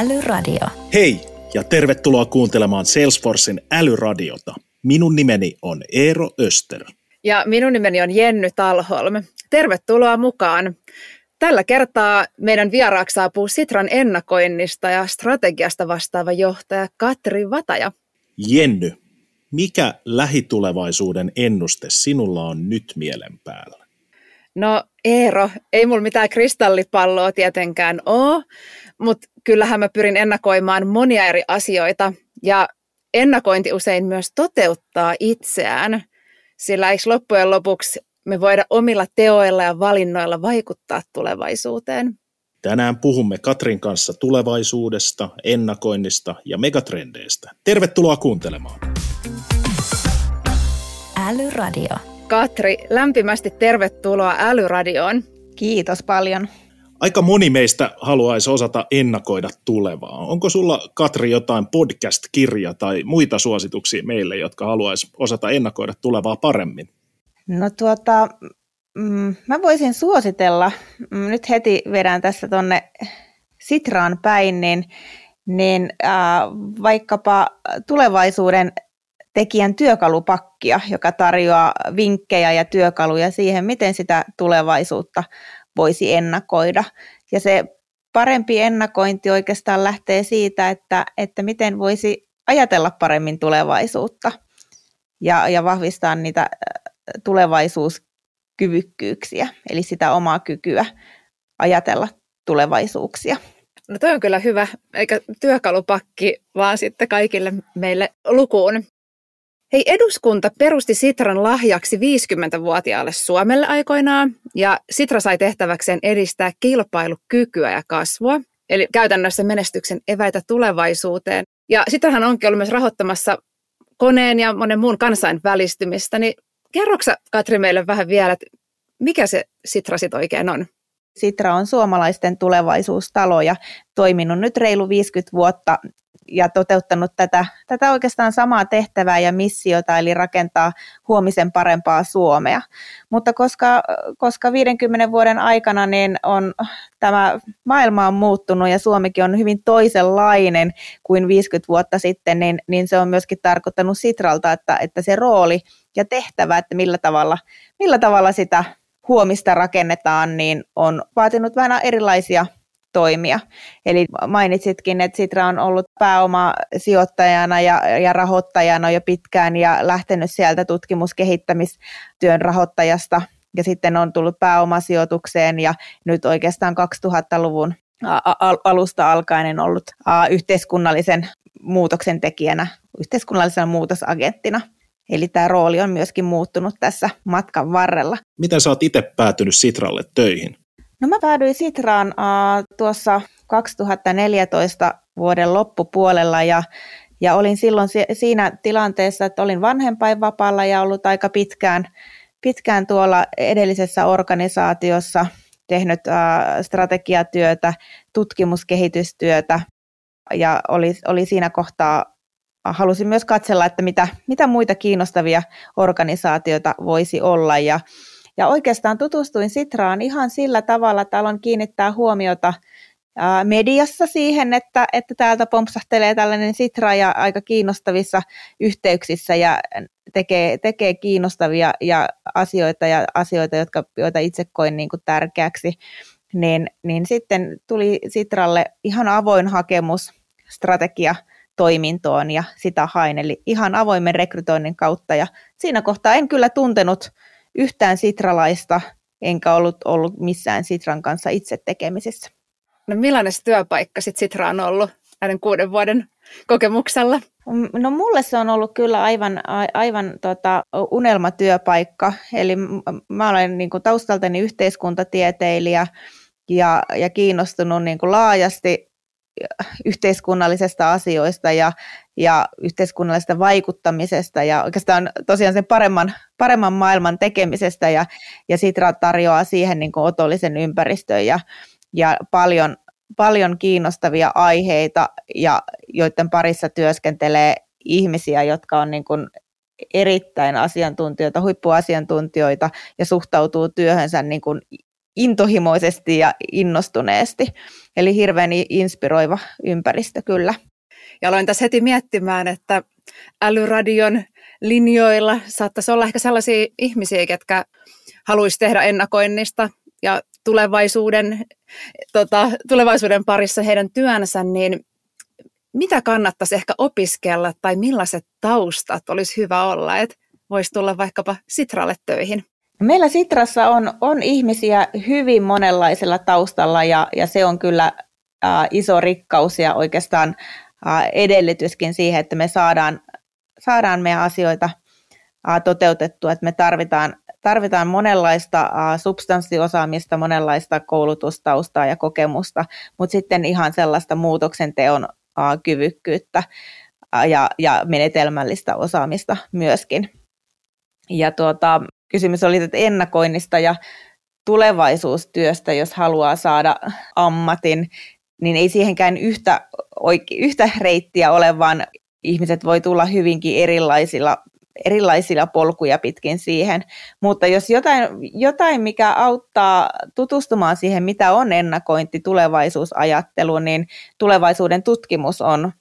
Älyradio. Hei ja tervetuloa kuuntelemaan Salesforcein Älyradiota. Minun nimeni on Eero Öster. Ja minun nimeni on Jenny Talholm. Tervetuloa mukaan. Tällä kertaa meidän vieraaksi saapuu Sitran ennakoinnista ja strategiasta vastaava johtaja Katri Vataja. Jenny, mikä lähitulevaisuuden ennuste sinulla on nyt mielen päällä? No Eero, ei mulla mitään kristallipalloa tietenkään ole, mutta kyllähän mä pyrin ennakoimaan monia eri asioita ja ennakointi usein myös toteuttaa itseään, sillä eikö loppujen lopuksi me voida omilla teoilla ja valinnoilla vaikuttaa tulevaisuuteen. Tänään puhumme Katrin kanssa tulevaisuudesta, ennakoinnista ja megatrendeistä. Tervetuloa kuuntelemaan. Älyradio. Katri, lämpimästi tervetuloa Älyradioon. Kiitos paljon. Aika moni meistä haluaisi osata ennakoida tulevaa. Onko sulla, Katri, jotain podcast-kirja tai muita suosituksia meille, jotka haluaisi osata ennakoida tulevaa paremmin? No tuota, mm, mä voisin suositella, mm, nyt heti vedän tässä tonne Sitraan päin, niin, niin äh, vaikkapa tulevaisuuden tekijän työkalupakkia, joka tarjoaa vinkkejä ja työkaluja siihen, miten sitä tulevaisuutta voisi ennakoida. Ja se parempi ennakointi oikeastaan lähtee siitä, että, että miten voisi ajatella paremmin tulevaisuutta ja, ja vahvistaa niitä tulevaisuuskyvykkyyksiä, eli sitä omaa kykyä ajatella tulevaisuuksia. No toi on kyllä hyvä, eikä työkalupakki, vaan sitten kaikille meille lukuun. Hei, eduskunta perusti Sitran lahjaksi 50-vuotiaalle Suomelle aikoinaan, ja Sitra sai tehtäväkseen edistää kilpailukykyä ja kasvua, eli käytännössä menestyksen eväitä tulevaisuuteen. Ja Sitrahan onkin ollut myös rahoittamassa koneen ja monen muun kansainvälistymistä, niin kerroksä Katri meille vähän vielä, että mikä se Sitra sitten oikein on? Sitra on suomalaisten tulevaisuustalo ja toiminut nyt reilu 50 vuotta ja toteuttanut tätä, tätä oikeastaan samaa tehtävää ja missiota, eli rakentaa huomisen parempaa Suomea. Mutta koska, koska 50 vuoden aikana niin on, tämä maailma on muuttunut ja Suomikin on hyvin toisenlainen kuin 50 vuotta sitten, niin, niin se on myöskin tarkoittanut Sitralta, että, että se rooli ja tehtävä, että millä tavalla, millä tavalla sitä huomista rakennetaan, niin on vaatinut vähän erilaisia toimia. Eli mainitsitkin, että Sitra on ollut pääomasijoittajana ja, ja rahoittajana jo pitkään ja lähtenyt sieltä tutkimuskehittämistyön rahoittajasta ja sitten on tullut pääomasijoitukseen ja nyt oikeastaan 2000-luvun alusta alkaen ollut yhteiskunnallisen muutoksen tekijänä, yhteiskunnallisena muutosagenttina. Eli tämä rooli on myöskin muuttunut tässä matkan varrella. Miten sä oot itse päätynyt Sitralle töihin? No mä päädyin Sitraan uh, tuossa 2014 vuoden loppupuolella ja, ja olin silloin si- siinä tilanteessa, että olin vanhempainvapaalla ja ollut aika pitkään, pitkään tuolla edellisessä organisaatiossa tehnyt uh, strategiatyötä, tutkimuskehitystyötä ja oli, oli siinä kohtaa halusin myös katsella, että mitä, mitä muita kiinnostavia organisaatioita voisi olla ja ja oikeastaan tutustuin Sitraan ihan sillä tavalla, että aloin kiinnittää huomiota mediassa siihen, että, että täältä pompsahtelee tällainen Sitra ja aika kiinnostavissa yhteyksissä ja tekee, tekee kiinnostavia ja asioita ja asioita, jotka, joita itse koin niin kuin tärkeäksi. Niin, niin sitten tuli Sitralle ihan avoin hakemus strategia toimintoon ja sitä hain, eli ihan avoimen rekrytoinnin kautta ja siinä kohtaa en kyllä tuntenut yhtään sitralaista, enkä ollut ollut missään Sitran kanssa itse tekemisissä. No millainen se työpaikka sitten Sitra on ollut näiden kuuden vuoden kokemuksella? No mulle se on ollut kyllä aivan, aivan tota, unelmatyöpaikka. Eli mä olen niin kuin taustaltani yhteiskuntatieteilijä ja, ja kiinnostunut niin kuin laajasti yhteiskunnallisesta asioista ja, ja yhteiskunnallisesta vaikuttamisesta ja oikeastaan tosiaan sen paremman, paremman maailman tekemisestä ja, ja Sitra tarjoaa siihen niin kuin otollisen ympäristön ja, ja paljon, paljon kiinnostavia aiheita, ja joiden parissa työskentelee ihmisiä, jotka on niin kuin erittäin asiantuntijoita, huippuasiantuntijoita ja suhtautuu työhönsä niin kuin intohimoisesti ja innostuneesti. Eli hirveän inspiroiva ympäristö kyllä. Ja aloin tässä heti miettimään, että älyradion linjoilla saattaisi olla ehkä sellaisia ihmisiä, ketkä haluaisi tehdä ennakoinnista ja tulevaisuuden, tota, tulevaisuuden parissa heidän työnsä, niin mitä kannattaisi ehkä opiskella tai millaiset taustat olisi hyvä olla, että voisi tulla vaikkapa Sitralle töihin? Meillä Sitrassa on, on ihmisiä hyvin monenlaisella taustalla ja, ja se on kyllä ä, iso rikkaus ja oikeastaan ä, edellytyskin siihen, että me saadaan, saadaan meidän asioita ä, toteutettua, että me tarvitaan, tarvitaan monenlaista ä, substanssiosaamista, monenlaista koulutustaustaa ja kokemusta, mutta sitten ihan sellaista muutoksen teon kyvykkyyttä ja, ja menetelmällistä osaamista myöskin. Ja tuota, kysymys oli että ennakoinnista ja tulevaisuustyöstä, jos haluaa saada ammatin, niin ei siihenkään yhtä, oike, yhtä reittiä ole, vaan ihmiset voi tulla hyvinkin erilaisilla, erilaisilla polkuja pitkin siihen. Mutta jos jotain, jotain, mikä auttaa tutustumaan siihen, mitä on ennakointi, tulevaisuusajattelu, niin tulevaisuuden tutkimus on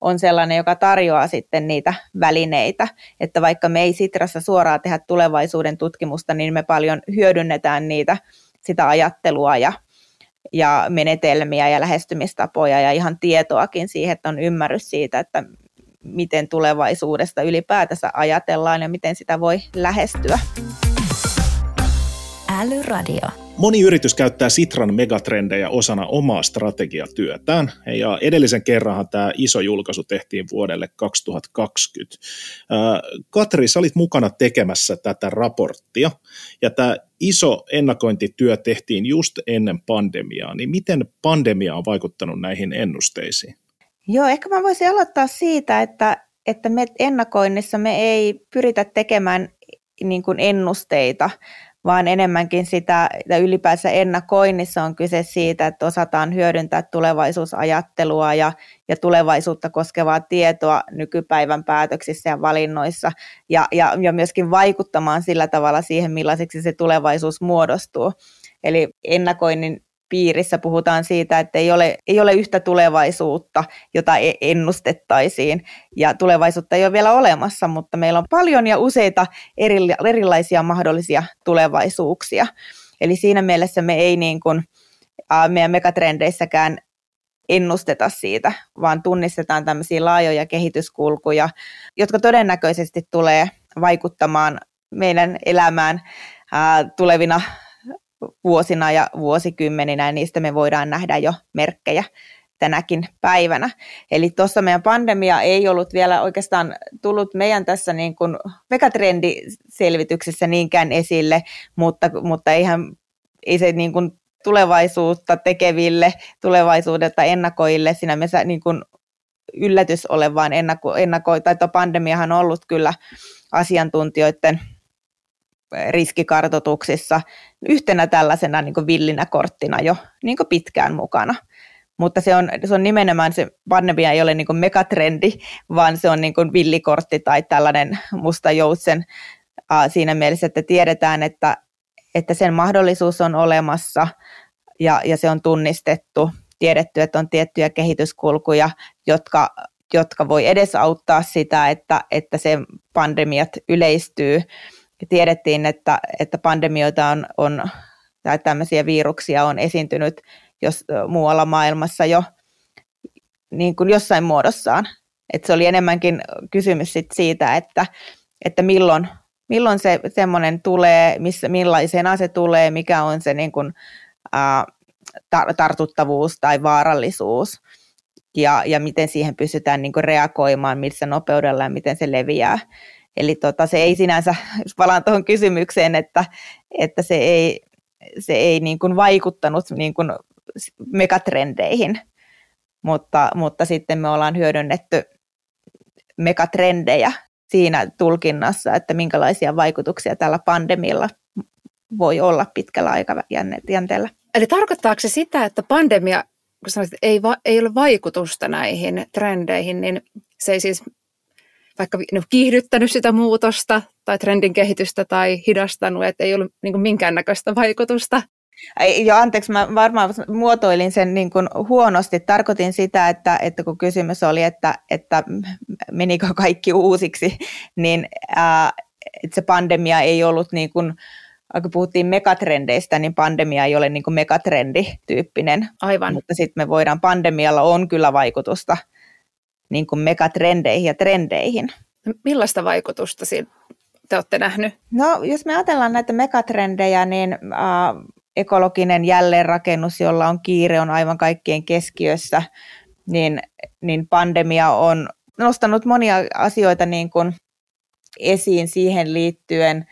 on sellainen, joka tarjoaa sitten niitä välineitä, että vaikka me ei Sitrassa suoraan tehdä tulevaisuuden tutkimusta, niin me paljon hyödynnetään niitä, sitä ajattelua ja, ja menetelmiä ja lähestymistapoja ja ihan tietoakin siihen, että on ymmärrys siitä, että miten tulevaisuudesta ylipäätänsä ajatellaan ja miten sitä voi lähestyä. Älyradio. Moni yritys käyttää Sitran megatrendejä osana omaa strategiatyötään, ja edellisen kerranhan tämä iso julkaisu tehtiin vuodelle 2020. Katri, sä olit mukana tekemässä tätä raporttia, ja tämä iso ennakointityö tehtiin just ennen pandemiaa, niin miten pandemia on vaikuttanut näihin ennusteisiin? Joo, ehkä mä voisin aloittaa siitä, että, että me ennakoinnissa me ei pyritä tekemään niin kuin ennusteita, vaan enemmänkin sitä, että ylipäänsä ennakoinnissa on kyse siitä, että osataan hyödyntää tulevaisuusajattelua ja, ja tulevaisuutta koskevaa tietoa nykypäivän päätöksissä ja valinnoissa ja, ja, ja myöskin vaikuttamaan sillä tavalla siihen, millaiseksi se tulevaisuus muodostuu. Eli ennakoinnin piirissä puhutaan siitä, että ei ole, ei ole yhtä tulevaisuutta, jota e-, ennustettaisiin. Ja tulevaisuutta ei ole vielä olemassa, mutta meillä on paljon ja useita eri, erilaisia mahdollisia tulevaisuuksia. Eli siinä mielessä me ei niin kuin, meidän megatrendeissäkään ennusteta siitä, vaan tunnistetaan tämmöisiä laajoja kehityskulkuja, jotka todennäköisesti tulee vaikuttamaan meidän elämään tulevina vuosina ja vuosikymmeninä, ja niistä me voidaan nähdä jo merkkejä tänäkin päivänä. Eli tuossa meidän pandemia ei ollut vielä oikeastaan tullut meidän tässä niin kuin megatrendiselvityksessä niinkään esille, mutta, mutta eihän, ei se niin kuin tulevaisuutta tekeville, tulevaisuudelta ennakoille siinä mielessä niin kuin yllätys ole, vaan ennako, ennako, tai pandemiahan on ollut kyllä asiantuntijoiden riskikartoituksissa yhtenä tällaisena niin villinä korttina jo niin pitkään mukana. Mutta se on, se on nimenomaan, se pandemia ei ole niin kuin megatrendi, vaan se on niin kuin villikortti tai tällainen musta joutsen äh, siinä mielessä, että tiedetään, että, että sen mahdollisuus on olemassa ja, ja se on tunnistettu, tiedetty, että on tiettyjä kehityskulkuja, jotka, jotka voi edesauttaa sitä, että, että se pandemiat yleistyy tiedettiin, että, että pandemioita on, on, tai tämmöisiä viruksia on esiintynyt jos, muualla maailmassa jo niin kuin jossain muodossaan. Et se oli enemmänkin kysymys sit siitä, että, että milloin, milloin se semmoinen tulee, missä, millaisena se tulee, mikä on se niin kuin, ää, tar- tartuttavuus tai vaarallisuus ja, ja miten siihen pystytään niin kuin reagoimaan, missä nopeudella ja miten se leviää. Eli tota, se ei sinänsä, jos palaan tuohon kysymykseen, että, että se ei, se ei niin kuin vaikuttanut niin kuin megatrendeihin, mutta, mutta sitten me ollaan hyödynnetty megatrendejä siinä tulkinnassa, että minkälaisia vaikutuksia tällä pandemialla voi olla pitkällä aikajänteellä. Eli tarkoittaako se sitä, että pandemia, kun sanoit, että ei, va- ei ole vaikutusta näihin trendeihin, niin se ei siis vaikka kiihdyttänyt sitä muutosta tai trendin kehitystä tai hidastanut, että ei ollut niin minkäännäköistä vaikutusta. Joo, anteeksi, mä varmaan muotoilin sen niin kuin huonosti. Tarkoitin sitä, että, että kun kysymys oli, että, että menikö kaikki uusiksi, niin ää, että se pandemia ei ollut niin kuin, kun puhuttiin megatrendeistä, niin pandemia ei ole niin kuin megatrendityyppinen. Aivan. Mutta sitten me voidaan, pandemialla on kyllä vaikutusta niin kuin megatrendeihin ja trendeihin. Millaista vaikutusta te olette nähnyt? No, jos me ajatellaan näitä megatrendejä, niin äh, ekologinen jälleenrakennus, jolla on kiire, on aivan kaikkien keskiössä, niin, niin pandemia on nostanut monia asioita niin kuin esiin siihen liittyen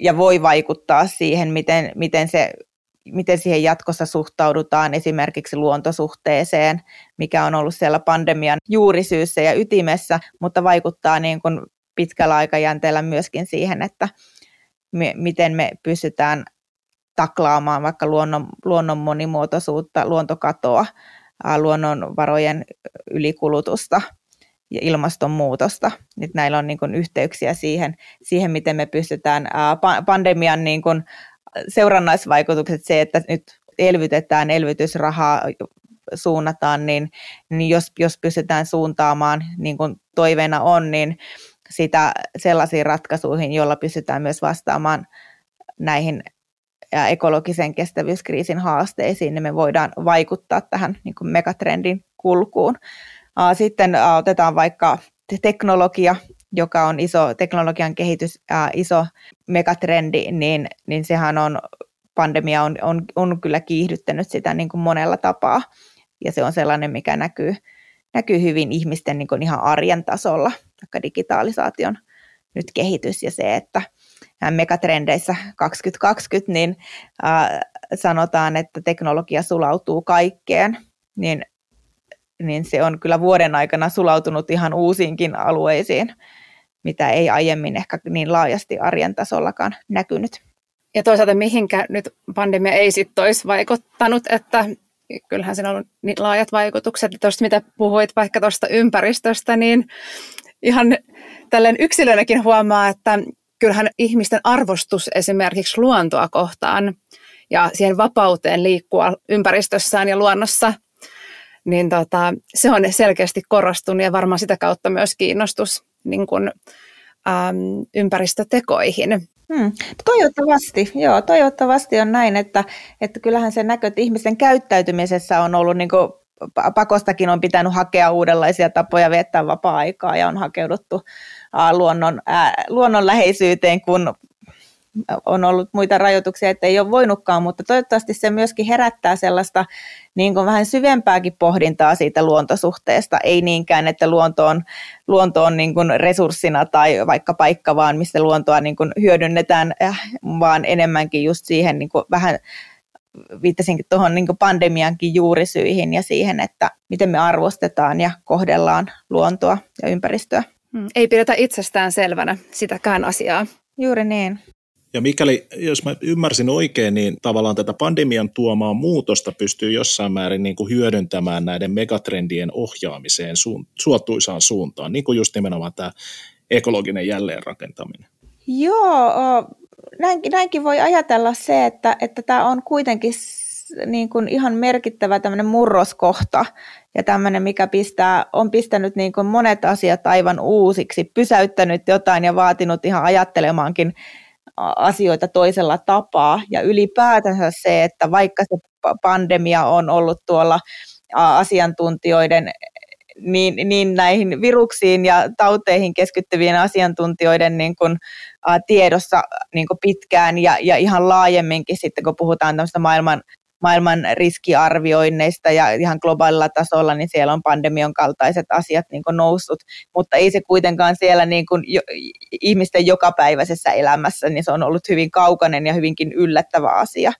ja voi vaikuttaa siihen, miten, miten, se, miten siihen jatkossa suhtaudutaan esimerkiksi luontosuhteeseen, mikä on ollut siellä pandemian juurisyyssä ja ytimessä, mutta vaikuttaa niin kuin pitkällä aikajänteellä myöskin siihen, että me, miten me pystytään taklaamaan vaikka luonnon, luonnon monimuotoisuutta, luontokatoa, luonnonvarojen ylikulutusta ja ilmastonmuutosta. Nyt näillä on niin kuin yhteyksiä siihen, siihen, miten me pystytään pandemian niin kuin seurannaisvaikutukset, se, että nyt elvytetään, elvytysrahaa suunnataan, niin, niin jos, jos pystytään suuntaamaan, niin kuin toiveena on, niin sitä sellaisiin ratkaisuihin, joilla pystytään myös vastaamaan näihin ekologisen kestävyyskriisin haasteisiin, niin me voidaan vaikuttaa tähän niin kuin megatrendin kulkuun. Sitten otetaan vaikka teknologia, joka on iso teknologian kehitys, iso megatrendi, niin, niin sehän on, pandemia on, on, on kyllä kiihdyttänyt sitä niin kuin monella tapaa, ja se on sellainen, mikä näkyy, näkyy hyvin ihmisten niin kuin ihan arjen tasolla, vaikka digitalisaation nyt kehitys ja se, että megatrendeissä 2020, niin äh, sanotaan, että teknologia sulautuu kaikkeen, niin, niin se on kyllä vuoden aikana sulautunut ihan uusiinkin alueisiin, mitä ei aiemmin ehkä niin laajasti arjen tasollakaan näkynyt. Ja toisaalta mihinkä nyt pandemia ei sitten olisi vaikuttanut, että kyllähän siinä on niin laajat vaikutukset. Tuosta mitä puhuit vaikka tuosta ympäristöstä, niin ihan tälleen yksilönäkin huomaa, että kyllähän ihmisten arvostus esimerkiksi luontoa kohtaan ja siihen vapauteen liikkua ympäristössään ja luonnossa, niin tota, se on selkeästi korostunut ja varmaan sitä kautta myös kiinnostus niin kuin, äm, ympäristötekoihin. Hmm. Toivottavasti, joo, toivottavasti on näin, että, että kyllähän se näkö, että ihmisten käyttäytymisessä on ollut niin kuin pakostakin on pitänyt hakea uudenlaisia tapoja viettää vapaa-aikaa ja on hakeuduttu luonnon, ää, luonnonläheisyyteen, kun on ollut muita rajoituksia, että ei ole voinutkaan, mutta toivottavasti se myöskin herättää sellaista niin kuin vähän syvempääkin pohdintaa siitä luontosuhteesta, ei niinkään, että luonto on, luonto on niin kuin resurssina tai vaikka paikka vaan, missä luontoa niin kuin hyödynnetään, äh, vaan enemmänkin just siihen niin kuin vähän viittasinkin tuohon niin pandemiankin juurisyihin ja siihen, että miten me arvostetaan ja kohdellaan luontoa ja ympäristöä. Hmm, ei pidetä itsestään selvänä sitäkään asiaa. Juuri niin. Ja mikäli, jos mä ymmärsin oikein, niin tavallaan tätä pandemian tuomaa muutosta pystyy jossain määrin niin kuin hyödyntämään näiden megatrendien ohjaamiseen suun, suotuisaan suuntaan, niin kuin just nimenomaan tämä ekologinen jälleenrakentaminen. Joo, näinkin, näinkin voi ajatella se, että, että tämä on kuitenkin niin kuin ihan merkittävä tämmöinen murroskohta ja tämmöinen, mikä pistää, on pistänyt niin kuin monet asiat aivan uusiksi, pysäyttänyt jotain ja vaatinut ihan ajattelemaankin asioita toisella tapaa. Ja ylipäätänsä se, että vaikka se pandemia on ollut tuolla asiantuntijoiden niin, niin näihin viruksiin ja tauteihin keskittyvien asiantuntijoiden niin kuin, ä, tiedossa niin kuin pitkään ja, ja ihan laajemminkin sitten, kun puhutaan tämmöistä maailman, maailman riskiarvioinneista ja ihan globaalilla tasolla, niin siellä on pandemion kaltaiset asiat niin kuin noussut, mutta ei se kuitenkaan siellä niin kuin jo, ihmisten jokapäiväisessä elämässä, niin se on ollut hyvin kaukainen ja hyvinkin yllättävä asia.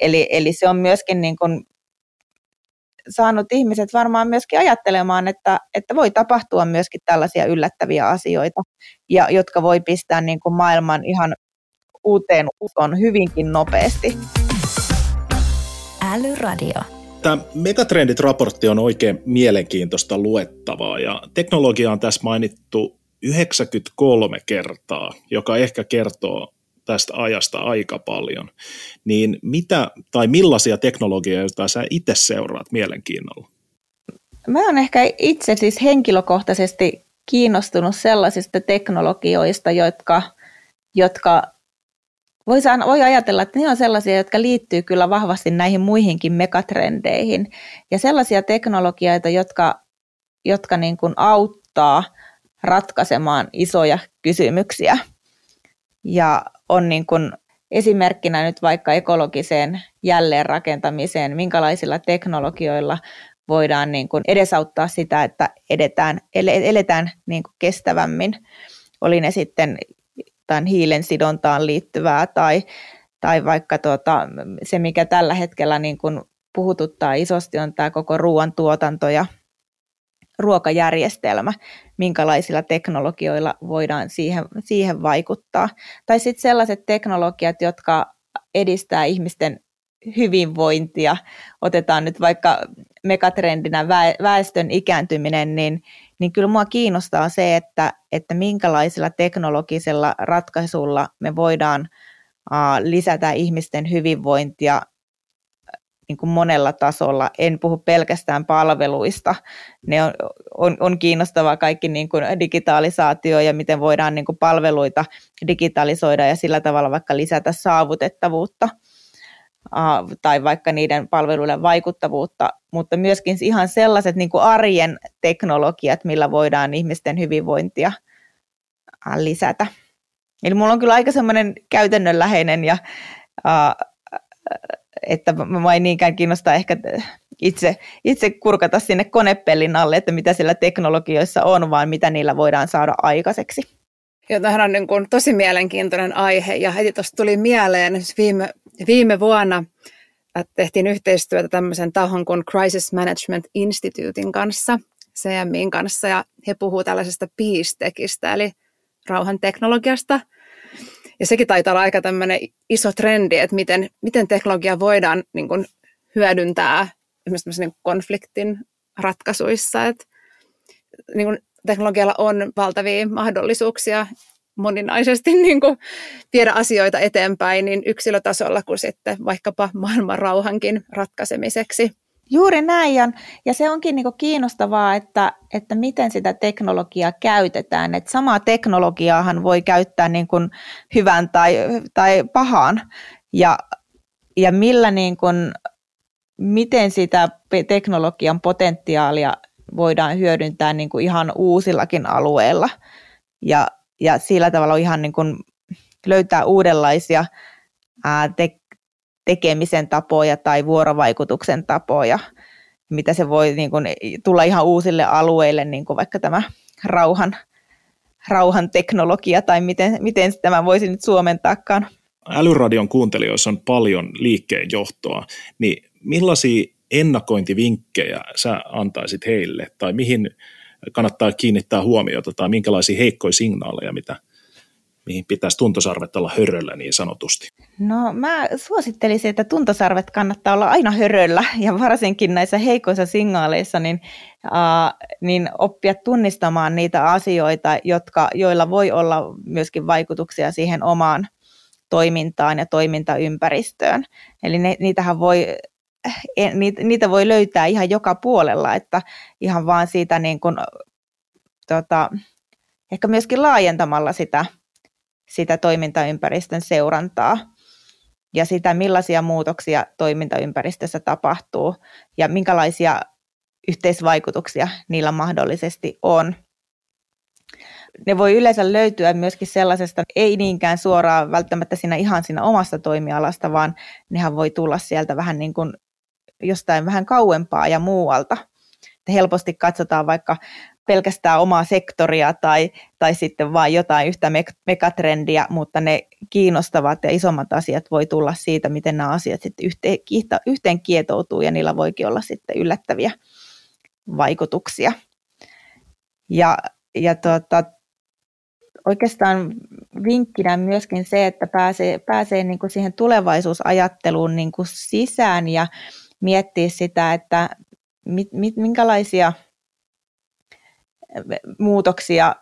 Eli, eli se on myöskin niin kuin saanut ihmiset varmaan myöskin ajattelemaan, että, että voi tapahtua myöskin tällaisia yllättäviä asioita, ja, jotka voi pistää niin kuin maailman ihan uuteen uskoon hyvinkin nopeasti. Älyradio. Tämä Megatrendit-raportti on oikein mielenkiintoista luettavaa, ja teknologia on tässä mainittu 93 kertaa, joka ehkä kertoo tästä ajasta aika paljon, niin mitä tai millaisia teknologioita sä itse seuraat mielenkiinnolla? Mä oon ehkä itse siis henkilökohtaisesti kiinnostunut sellaisista teknologioista, jotka, jotka voi, voi ajatella, että ne on sellaisia, jotka liittyy kyllä vahvasti näihin muihinkin megatrendeihin. Ja sellaisia teknologioita, jotka, jotka niin kuin auttaa ratkaisemaan isoja kysymyksiä. Ja on niin kuin esimerkkinä nyt vaikka ekologiseen jälleenrakentamiseen, minkälaisilla teknologioilla voidaan niin kuin edesauttaa sitä, että edetään, eletään niin kuin kestävämmin. Oli ne sitten tämän hiilen sidontaan liittyvää tai, tai vaikka tuota, se, mikä tällä hetkellä niin kuin puhututtaa isosti, on tämä koko ruoantuotanto ja ruokajärjestelmä, minkälaisilla teknologioilla voidaan siihen, siihen vaikuttaa. Tai sitten sellaiset teknologiat, jotka edistää ihmisten hyvinvointia. Otetaan nyt vaikka megatrendinä väestön ikääntyminen, niin, niin kyllä mua kiinnostaa se, että, että minkälaisilla teknologisella ratkaisulla me voidaan lisätä ihmisten hyvinvointia niin kuin monella tasolla. En puhu pelkästään palveluista. Ne on, on, on kiinnostavaa kaikki niin kuin digitalisaatio ja miten voidaan niin kuin palveluita digitalisoida ja sillä tavalla vaikka lisätä saavutettavuutta – tai vaikka niiden palveluiden vaikuttavuutta, mutta myöskin ihan sellaiset niin kuin arjen teknologiat, millä voidaan ihmisten hyvinvointia lisätä. Eli mulla on kyllä aika semmoinen käytännönläheinen ja että mä en niinkään kiinnosta ehkä itse, itse kurkata sinne konepellin alle, että mitä siellä teknologioissa on, vaan mitä niillä voidaan saada aikaiseksi. Tämähän on niin kuin tosi mielenkiintoinen aihe ja heti tuosta tuli mieleen viime viime vuonna äh, tehtiin yhteistyötä tämmöisen tahon kuin Crisis Management Institutein kanssa, CMIin kanssa, ja he puhuu tällaisesta peace eli rauhan teknologiasta. Ja sekin taitaa olla aika tämmöinen iso trendi, että miten, miten teknologia voidaan niin kuin, hyödyntää esimerkiksi niin konfliktin ratkaisuissa. Että, niin kuin, teknologialla on valtavia mahdollisuuksia moninaisesti niin kuin viedä asioita eteenpäin niin yksilötasolla kuin sitten vaikkapa maailman rauhankin ratkaisemiseksi. Juuri näin, ja, ja se onkin niin kiinnostavaa, että, että miten sitä teknologiaa käytetään. Että samaa teknologiaahan voi käyttää niin kuin hyvän tai, tai pahaan, ja, ja millä niin kuin, miten sitä teknologian potentiaalia voidaan hyödyntää niin kuin ihan uusillakin alueilla. Ja, ja sillä tavalla ihan niin kuin löytää uudenlaisia ää, te- tekemisen tapoja tai vuorovaikutuksen tapoja, mitä se voi niin kuin, tulla ihan uusille alueille, niin kuin vaikka tämä rauhan, rauhan teknologia tai miten, miten tämä voisi nyt suomentaakaan. Älyradion kuuntelijoissa on paljon liikkeenjohtoa, niin millaisia ennakointivinkkejä sä antaisit heille tai mihin kannattaa kiinnittää huomiota tai minkälaisia heikkoja signaaleja, mitä, mihin pitäisi tuntosarvet olla höröllä niin sanotusti? No mä suosittelisin, että tuntosarvet kannattaa olla aina höröllä ja varsinkin näissä heikoissa signaaleissa niin, äh, niin oppia tunnistamaan niitä asioita, jotka, joilla voi olla myöskin vaikutuksia siihen omaan toimintaan ja toimintaympäristöön. Eli ne, niitähän voi niitä voi löytää ihan joka puolella, että ihan vaan siitä niin kuin, tota, ehkä myöskin laajentamalla sitä, sitä toimintaympäristön seurantaa ja sitä, millaisia muutoksia toimintaympäristössä tapahtuu ja minkälaisia yhteisvaikutuksia niillä mahdollisesti on. Ne voi yleensä löytyä myöskin sellaisesta, ei niinkään suoraan välttämättä siinä ihan siinä omasta toimialasta, vaan nehän voi tulla sieltä vähän niin kuin jostain vähän kauempaa ja muualta. Että helposti katsotaan vaikka pelkästään omaa sektoria tai, tai sitten vain jotain yhtä megatrendiä, mutta ne kiinnostavat ja isommat asiat voi tulla siitä, miten nämä asiat sitten yhteen, yhteen kietoutuu ja niillä voikin olla sitten yllättäviä vaikutuksia. Ja, ja tuota, oikeastaan vinkkinä myöskin se, että pääsee, pääsee niin kuin siihen tulevaisuusajatteluun niin kuin sisään ja, miettiä sitä, että mit, mit, minkälaisia muutoksia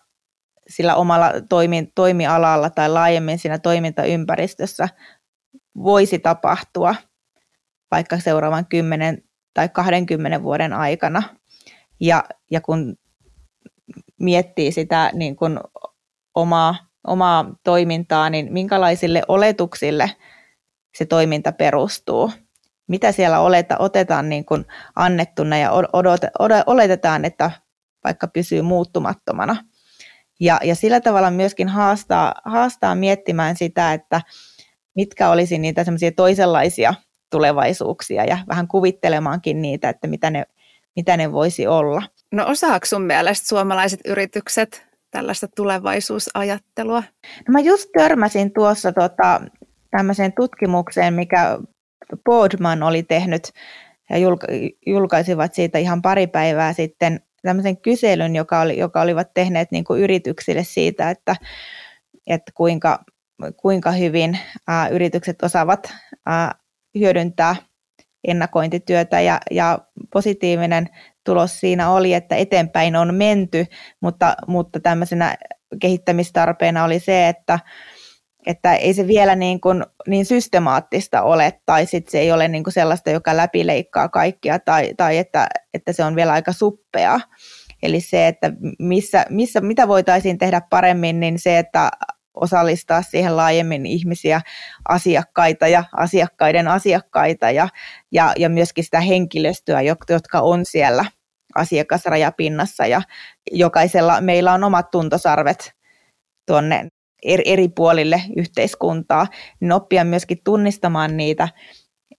sillä omalla toimi, toimialalla tai laajemmin siinä toimintaympäristössä voisi tapahtua vaikka seuraavan 10 tai 20 vuoden aikana. Ja, ja kun miettii sitä niin kuin omaa, omaa toimintaa, niin minkälaisille oletuksille se toiminta perustuu. Mitä siellä oleta, otetaan niin kuin annettuna ja odot, oletetaan, että vaikka pysyy muuttumattomana. Ja, ja sillä tavalla myöskin haastaa, haastaa miettimään sitä, että mitkä olisi niitä semmoisia toisenlaisia tulevaisuuksia ja vähän kuvittelemaankin niitä, että mitä ne, mitä ne voisi olla. No osaako sun mielestä suomalaiset yritykset tällaista tulevaisuusajattelua? No mä just törmäsin tuossa tota, tämmöiseen tutkimukseen, mikä Boardman oli tehnyt ja julkaisivat siitä ihan pari päivää sitten tämmöisen kyselyn, joka, oli, joka olivat tehneet niin kuin yrityksille siitä, että, että kuinka, kuinka hyvin ää, yritykset osaavat ää, hyödyntää ennakointityötä ja, ja positiivinen tulos siinä oli, että eteenpäin on menty, mutta, mutta tämmöisenä kehittämistarpeena oli se, että, että ei se vielä niin, kuin, niin systemaattista ole, tai sitten se ei ole niin kuin sellaista, joka läpileikkaa kaikkia, tai, tai että, että se on vielä aika suppea. Eli se, että missä, missä, mitä voitaisiin tehdä paremmin, niin se, että osallistaa siihen laajemmin ihmisiä, asiakkaita ja asiakkaiden asiakkaita ja, ja, ja myöskin sitä henkilöstöä, jotka on siellä asiakasrajapinnassa ja jokaisella meillä on omat tuntosarvet tuonne eri puolille yhteiskuntaa, niin oppia myöskin tunnistamaan niitä,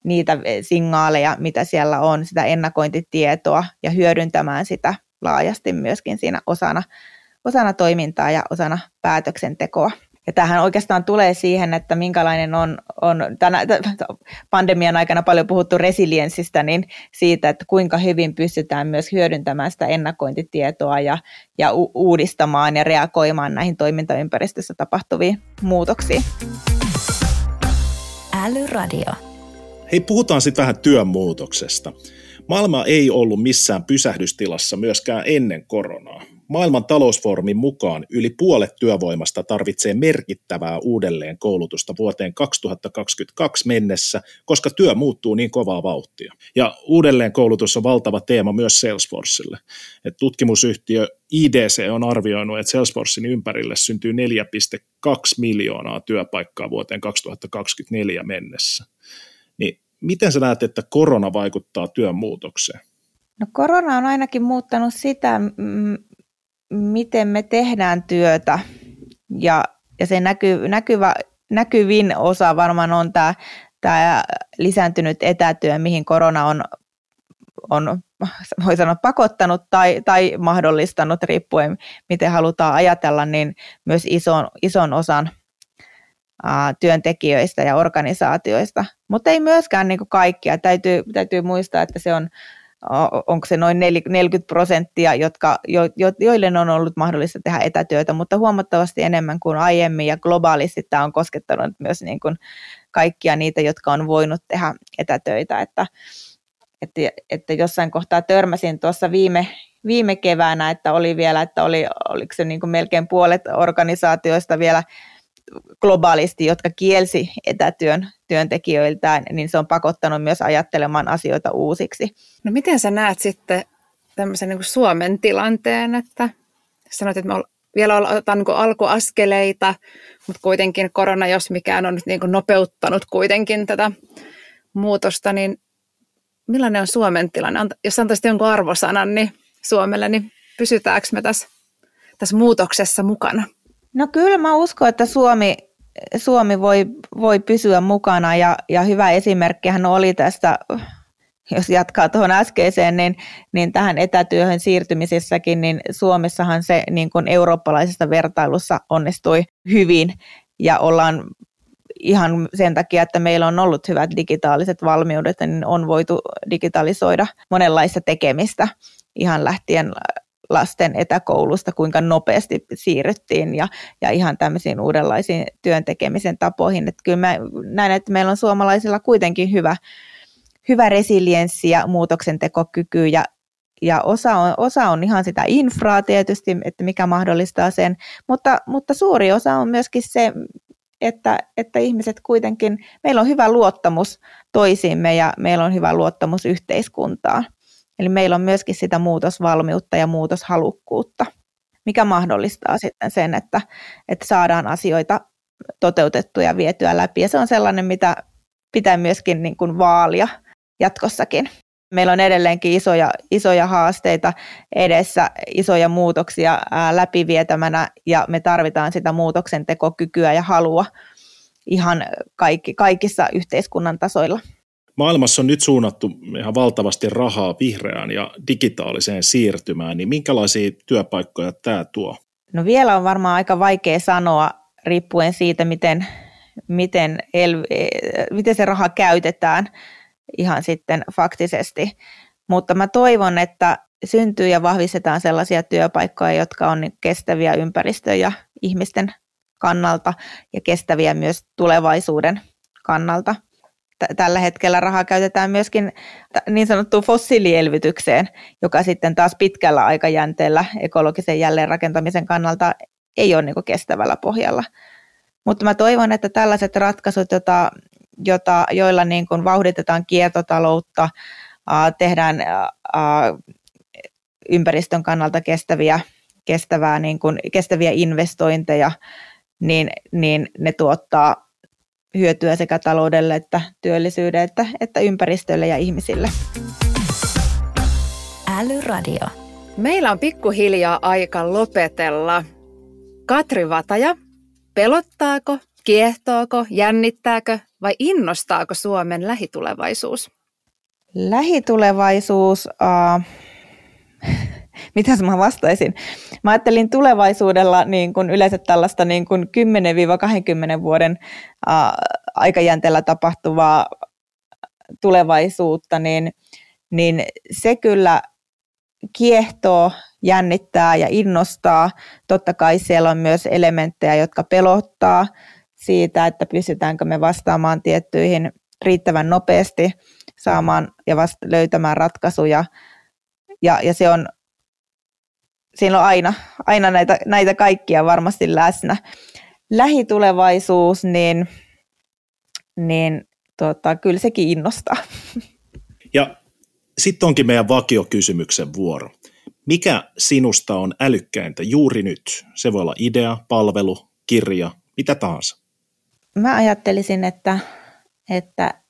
niitä signaaleja, mitä siellä on, sitä ennakointitietoa ja hyödyntämään sitä laajasti myöskin siinä osana, osana toimintaa ja osana päätöksentekoa. Ja tähän oikeastaan tulee siihen, että minkälainen on, on tänä, pandemian aikana paljon puhuttu resilienssistä, niin siitä, että kuinka hyvin pystytään myös hyödyntämään sitä ennakointitietoa ja, ja u- uudistamaan ja reagoimaan näihin toimintaympäristössä tapahtuviin muutoksiin. Älyradio. Hei, puhutaan sitten vähän työn muutoksesta. Maailma ei ollut missään pysähdystilassa myöskään ennen koronaa. Maailman talousfoorumin mukaan yli puolet työvoimasta tarvitsee merkittävää uudelleen koulutusta vuoteen 2022 mennessä, koska työ muuttuu niin kovaa vauhtia. Ja uudelleen koulutus on valtava teema myös Salesforcelle. Et tutkimusyhtiö IDC on arvioinut, että Salesforcein ympärille syntyy 4,2 miljoonaa työpaikkaa vuoteen 2024 mennessä. Niin miten sä näet, että korona vaikuttaa työn muutokseen? No korona on ainakin muuttanut sitä, miten me tehdään työtä ja, ja se näky, näkyvä, näkyvin osa varmaan on tämä, tämä lisääntynyt etätyö, mihin korona on, on voi sanoa pakottanut tai, tai mahdollistanut, riippuen miten halutaan ajatella, niin myös ison, ison osan työntekijöistä ja organisaatioista. Mutta ei myöskään niin kaikkia. Täytyy, täytyy muistaa, että se on onko se noin 40 prosenttia, jotka, jo, jo, joille on ollut mahdollista tehdä etätyötä, mutta huomattavasti enemmän kuin aiemmin. Ja globaalisti tämä on koskettanut myös niin kuin kaikkia niitä, jotka on voinut tehdä etätöitä, että, että, että jossain kohtaa törmäsin tuossa viime, viime keväänä, että oli vielä, että oli, oliko se niin kuin melkein puolet organisaatioista vielä globaalisti, jotka kielsi etätyön työntekijöiltään, niin se on pakottanut myös ajattelemaan asioita uusiksi. No miten sä näet sitten tämmöisen niin Suomen tilanteen, että sanoit, että me vielä otetaan niin alkuaskeleita, mutta kuitenkin korona, jos mikään on nyt niin nopeuttanut kuitenkin tätä muutosta, niin millainen on Suomen tilanne? Jos antaisit jonkun arvosanan niin Suomelle, niin pysytäänkö me tässä, tässä muutoksessa mukana? No kyllä mä uskon, että Suomi, Suomi voi, voi pysyä mukana ja, ja hyvä esimerkkihän oli tästä, jos jatkaa tuohon äskeiseen, niin, niin tähän etätyöhön siirtymisessäkin, niin Suomessahan se niin kuin eurooppalaisessa vertailussa onnistui hyvin ja ollaan ihan sen takia, että meillä on ollut hyvät digitaaliset valmiudet, niin on voitu digitalisoida monenlaista tekemistä ihan lähtien lasten etäkoulusta, kuinka nopeasti siirryttiin ja, ja ihan tämmöisiin uudenlaisiin työntekemisen tapoihin. Että kyllä mä näen, että meillä on suomalaisilla kuitenkin hyvä, hyvä resilienssi ja muutoksentekokyky ja, ja osa, on, osa on ihan sitä infraa tietysti, että mikä mahdollistaa sen, mutta, mutta suuri osa on myöskin se, että, että ihmiset kuitenkin, meillä on hyvä luottamus toisiimme ja meillä on hyvä luottamus yhteiskuntaan. Eli meillä on myöskin sitä muutosvalmiutta ja muutoshalukkuutta, mikä mahdollistaa sitten sen, että, että saadaan asioita toteutettuja ja vietyä läpi. Ja se on sellainen, mitä pitää myöskin niin kuin vaalia jatkossakin. Meillä on edelleenkin isoja, isoja haasteita edessä, isoja muutoksia läpivietämänä ja me tarvitaan sitä muutoksen tekokykyä ja halua ihan kaikki, kaikissa yhteiskunnan tasoilla. Maailmassa on nyt suunnattu ihan valtavasti rahaa vihreään ja digitaaliseen siirtymään, niin minkälaisia työpaikkoja tämä tuo? No vielä on varmaan aika vaikea sanoa riippuen siitä, miten, miten, el, miten se raha käytetään ihan sitten faktisesti. Mutta mä toivon, että syntyy ja vahvistetaan sellaisia työpaikkoja, jotka on kestäviä ympäristön ja ihmisten kannalta ja kestäviä myös tulevaisuuden kannalta. Tällä hetkellä rahaa käytetään myöskin niin sanottuun fossiilielvytykseen, joka sitten taas pitkällä aikajänteellä ekologisen jälleenrakentamisen kannalta ei ole niin kestävällä pohjalla. Mutta mä toivon, että tällaiset ratkaisut, jota, jota, joilla niin kuin vauhditetaan kiertotaloutta, tehdään ympäristön kannalta kestäviä, kestävää, niin kuin, kestäviä investointeja, niin, niin ne tuottaa hyötyä sekä taloudelle että työllisyydelle että, että ympäristölle ja ihmisille. Älyradio. Meillä on pikkuhiljaa aika lopetella. Katri Vataja, pelottaako, kiehtoako, jännittääkö vai innostaako Suomen lähitulevaisuus? Lähitulevaisuus, uh, mitäs mä vastaisin? Mä ajattelin tulevaisuudella niin kuin yleensä tällaista niin kuin 10-20 vuoden uh, aikajänteellä tapahtuvaa tulevaisuutta, niin, niin se kyllä kiehtoo, jännittää ja innostaa. Totta kai siellä on myös elementtejä, jotka pelottaa siitä, että pystytäänkö me vastaamaan tiettyihin riittävän nopeasti saamaan ja vasta löytämään ratkaisuja. Ja, ja se on, siinä on aina, aina näitä, näitä kaikkia varmasti läsnä. Lähitulevaisuus, niin, niin tota, kyllä sekin innostaa. Ja sitten onkin meidän vakiokysymyksen vuoro. Mikä sinusta on älykkäintä juuri nyt? Se voi olla idea, palvelu, kirja, mitä tahansa. Mä ajattelisin, että, että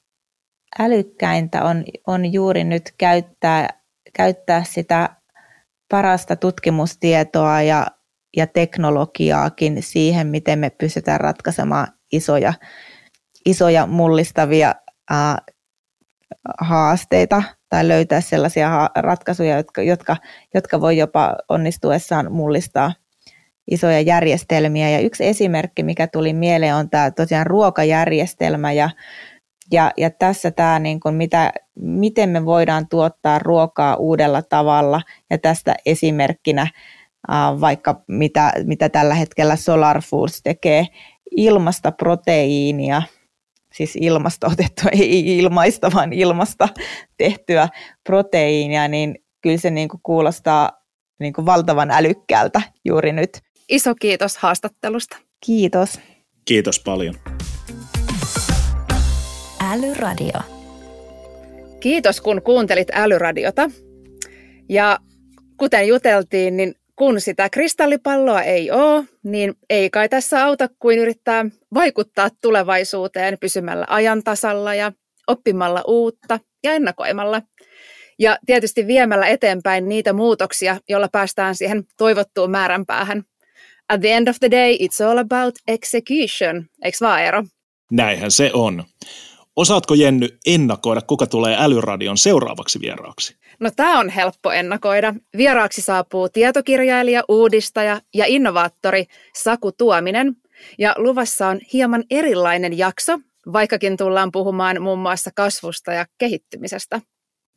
älykkäintä on, on juuri nyt käyttää, käyttää sitä parasta tutkimustietoa ja, ja teknologiaakin siihen, miten me pystytään ratkaisemaan isoja, isoja mullistavia ää, haasteita tai löytää sellaisia ratkaisuja, jotka, jotka, jotka voi jopa onnistuessaan mullistaa isoja järjestelmiä. Ja yksi esimerkki, mikä tuli mieleen, on tämä tosiaan ruokajärjestelmä ja, ja, ja tässä tämä, niin kuin mitä, miten me voidaan tuottaa ruokaa uudella tavalla ja tästä esimerkkinä vaikka mitä, mitä tällä hetkellä Solar Foods tekee, ilmasta proteiinia – siis ilmasta otettua, ei ilmaista, vaan ilmasta tehtyä proteiinia, niin kyllä se niin kuin kuulostaa niin kuin valtavan älykkäältä juuri nyt. Iso kiitos haastattelusta. Kiitos. Kiitos paljon. Älyradio. Kiitos kun kuuntelit Älyradiota. Ja kuten juteltiin, niin kun sitä kristallipalloa ei ole, niin ei kai tässä auta kuin yrittää vaikuttaa tulevaisuuteen pysymällä ajan tasalla ja oppimalla uutta ja ennakoimalla. Ja tietysti viemällä eteenpäin niitä muutoksia, joilla päästään siihen toivottuun määränpäähän. At the end of the day, it's all about execution, eikö vaan Eero? Näinhän se on. Osaatko Jenny ennakoida, kuka tulee Älyradion seuraavaksi vieraaksi? No tämä on helppo ennakoida. Vieraaksi saapuu tietokirjailija, uudistaja ja innovaattori Saku Tuominen. Ja luvassa on hieman erilainen jakso, vaikkakin tullaan puhumaan muun muassa kasvusta ja kehittymisestä.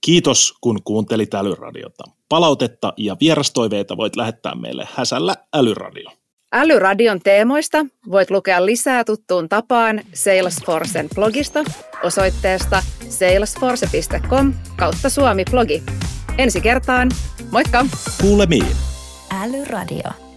Kiitos, kun kuuntelit Älyradiota. Palautetta ja vierastoiveita voit lähettää meille häsällä Älyradio. Älyradion teemoista voit lukea lisää tuttuun tapaan Salesforcen blogista osoitteesta salesforce.com kautta suomi-blogi. Ensi kertaan. Moikka! Kuulemiin. Älyradio.